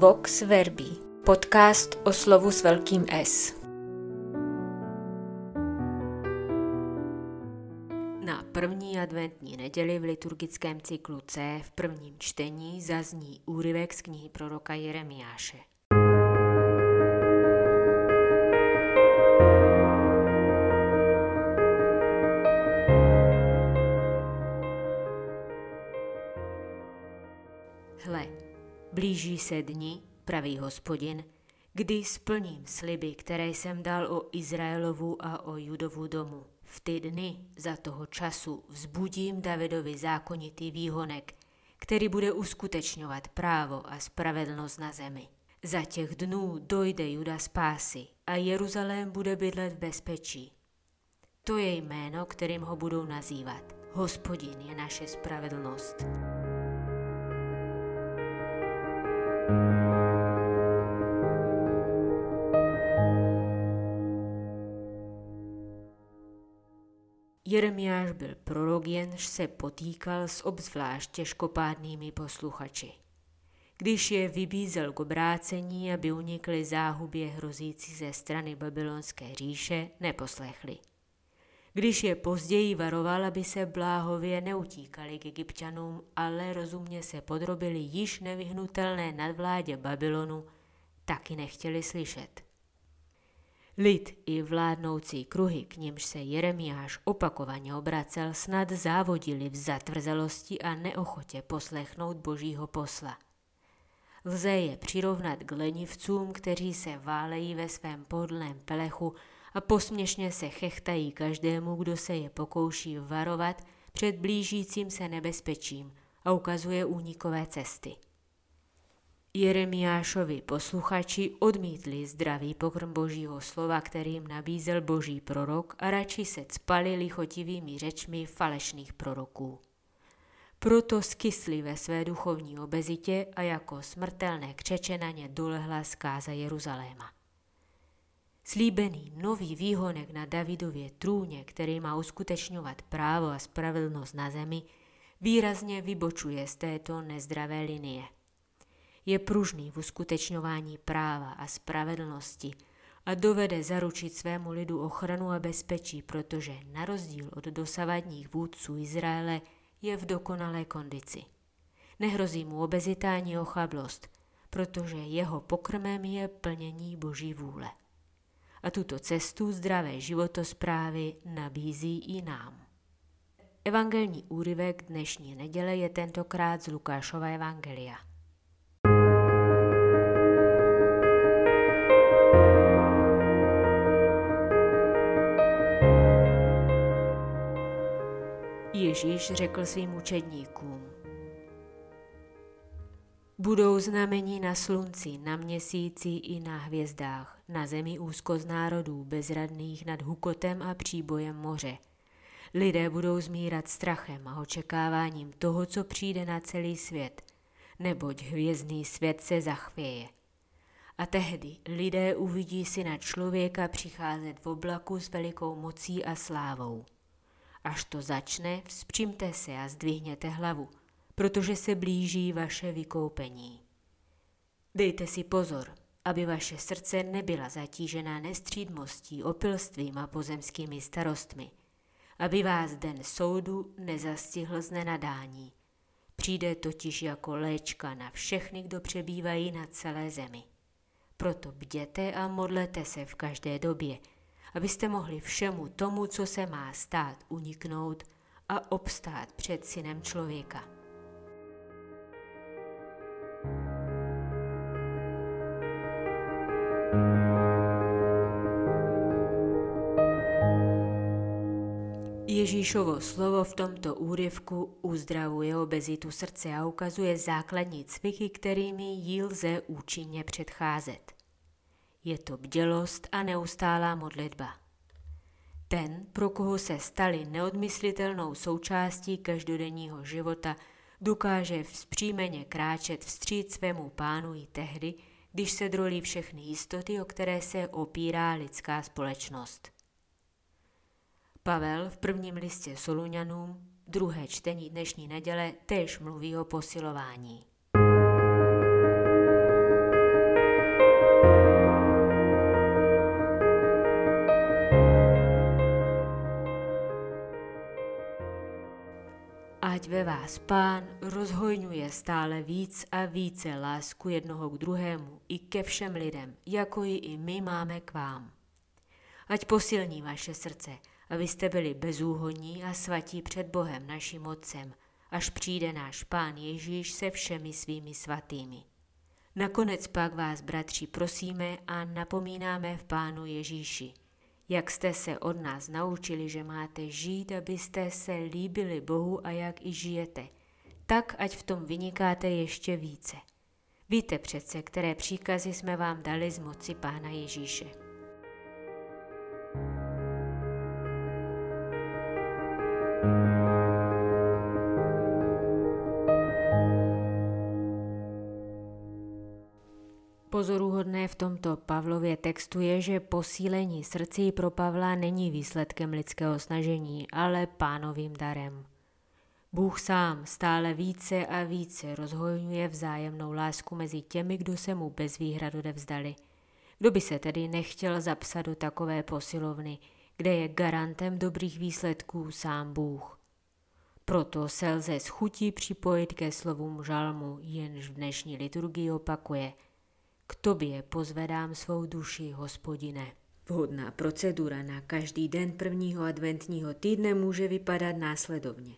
Vox Verbi, podcast o slovu s velkým S. Na první adventní neděli v liturgickém cyklu C v prvním čtení zazní úryvek z knihy proroka Jeremiáše. Hle, blíží se dni, pravý hospodin, kdy splním sliby, které jsem dal o Izraelovu a o Judovu domu. V ty dny za toho času vzbudím Davidovi zákonitý výhonek, který bude uskutečňovat právo a spravedlnost na zemi. Za těch dnů dojde Juda spásy a Jeruzalém bude bydlet v bezpečí. To je jméno, kterým ho budou nazývat. Hospodin je naše spravedlnost. Jeremiáš byl prorok, jenž se potýkal s obzvlášť těžkopádnými posluchači. Když je vybízel k obrácení, aby unikli záhubě hrozící ze strany babylonské říše, neposlechli. Když je později varoval, aby se bláhově neutíkali k egyptianům, ale rozumně se podrobili již nevyhnutelné nadvládě Babylonu, taky nechtěli slyšet. Lid i vládnoucí kruhy, k nimž se Jeremiáš opakovaně obracel, snad závodili v zatvrzelosti a neochotě poslechnout božího posla. Lze je přirovnat k lenivcům, kteří se válejí ve svém podlém pelechu a posměšně se chechtají každému, kdo se je pokouší varovat před blížícím se nebezpečím a ukazuje únikové cesty. Jeremiášovi posluchači odmítli zdravý pokrm božího slova, kterým nabízel boží prorok a radši se cpali lichotivými řečmi falešných proroků. Proto skysli ve své duchovní obezitě a jako smrtelné křeče na ně dolehla zkáza Jeruzaléma. Slíbený nový výhonek na Davidově trůně, který má uskutečňovat právo a spravedlnost na zemi, výrazně vybočuje z této nezdravé linie – je pružný v uskutečňování práva a spravedlnosti a dovede zaručit svému lidu ochranu a bezpečí, protože na rozdíl od dosavadních vůdců Izraele je v dokonalé kondici. Nehrozí mu obezita ani ochablost, protože jeho pokrmem je plnění Boží vůle. A tuto cestu zdravé životosprávy nabízí i nám. Evangelní úryvek dnešní neděle je tentokrát z Lukášova evangelia. Ježíš řekl svým učedníkům. Budou znamení na slunci, na měsíci i na hvězdách, na zemi úzko z národů, bezradných nad hukotem a příbojem moře. Lidé budou zmírat strachem a očekáváním toho, co přijde na celý svět, neboť hvězdný svět se zachvěje. A tehdy lidé uvidí syna člověka přicházet v oblaku s velikou mocí a slávou. Až to začne, vzpřímte se a zdvihněte hlavu, protože se blíží vaše vykoupení. Dejte si pozor, aby vaše srdce nebyla zatížená nestřídmostí, opilstvím a pozemskými starostmi, aby vás den soudu nezastihl z nenadání. Přijde totiž jako léčka na všechny, kdo přebývají na celé zemi. Proto bděte a modlete se v každé době, abyste mohli všemu tomu, co se má stát, uniknout a obstát před synem člověka. Ježíšovo slovo v tomto úryvku uzdravuje obezitu srdce a ukazuje základní cviky, kterými jí lze účinně předcházet. Je to bdělost a neustálá modlitba. Ten, pro koho se stali neodmyslitelnou součástí každodenního života, dokáže vzpřímeně kráčet vstříc svému pánu i tehdy, když se drolí všechny jistoty, o které se opírá lidská společnost. Pavel v prvním listě Soluňanům, druhé čtení dnešní neděle, též mluví o posilování. Ať ve vás pán rozhojňuje stále víc a více lásku jednoho k druhému i ke všem lidem, jako ji i my máme k vám. Ať posilní vaše srdce, abyste byli bezúhonní a svatí před Bohem naším Otcem, až přijde náš Pán Ježíš se všemi svými svatými. Nakonec pak vás, bratři, prosíme a napomínáme v Pánu Ježíši, jak jste se od nás naučili, že máte žít, abyste se líbili Bohu a jak i žijete, tak ať v tom vynikáte ještě více. Víte přece, které příkazy jsme vám dali z moci Pána Ježíše. Tomto Pavlově textu je, že posílení srdcí pro Pavla není výsledkem lidského snažení, ale pánovým darem. Bůh sám stále více a více rozhojňuje vzájemnou lásku mezi těmi, kdo se mu bez výhrad odevzdali. Kdo by se tedy nechtěl zapsat do takové posilovny, kde je garantem dobrých výsledků sám Bůh. Proto se lze s chutí připojit ke slovům žalmu, jenž v dnešní liturgii opakuje – k tobě pozvedám svou duši, hospodine. Vhodná procedura na každý den prvního adventního týdne může vypadat následovně.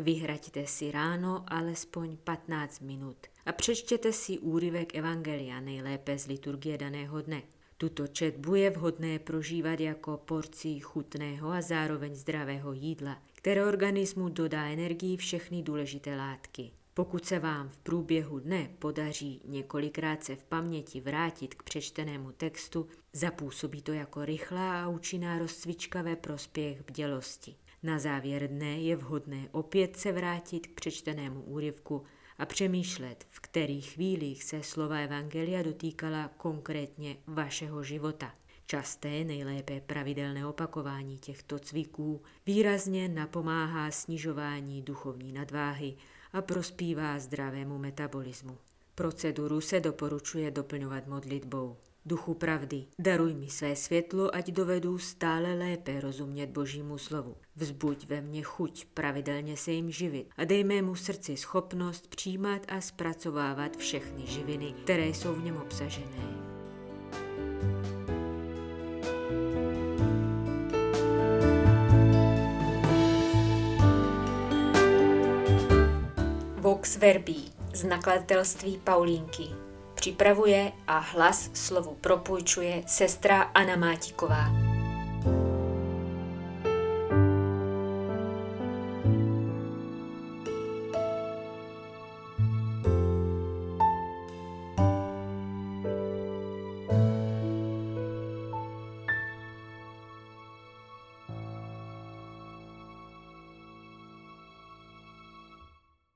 Vyhraďte si ráno alespoň 15 minut a přečtěte si úryvek Evangelia nejlépe z liturgie daného dne. Tuto četbu je vhodné prožívat jako porci chutného a zároveň zdravého jídla, které organismu dodá energii všechny důležité látky. Pokud se vám v průběhu dne podaří několikrát se v paměti vrátit k přečtenému textu, zapůsobí to jako rychlá a účinná rozcvička ve prospěch bdělosti. Na závěr dne je vhodné opět se vrátit k přečtenému úryvku a přemýšlet, v kterých chvílích se slova Evangelia dotýkala konkrétně vašeho života. Časté, nejlépe pravidelné opakování těchto cviků výrazně napomáhá snižování duchovní nadváhy a prospívá zdravému metabolismu. Proceduru se doporučuje doplňovat modlitbou. Duchu pravdy, daruj mi své světlo, ať dovedu stále lépe rozumět Božímu slovu. Vzbuď ve mně chuť pravidelně se jim živit a dej mému srdci schopnost přijímat a zpracovávat všechny živiny, které jsou v něm obsažené. Vox Verbí z nakladatelství Paulínky. Připravuje a hlas slovu propůjčuje sestra Anna Mátiková.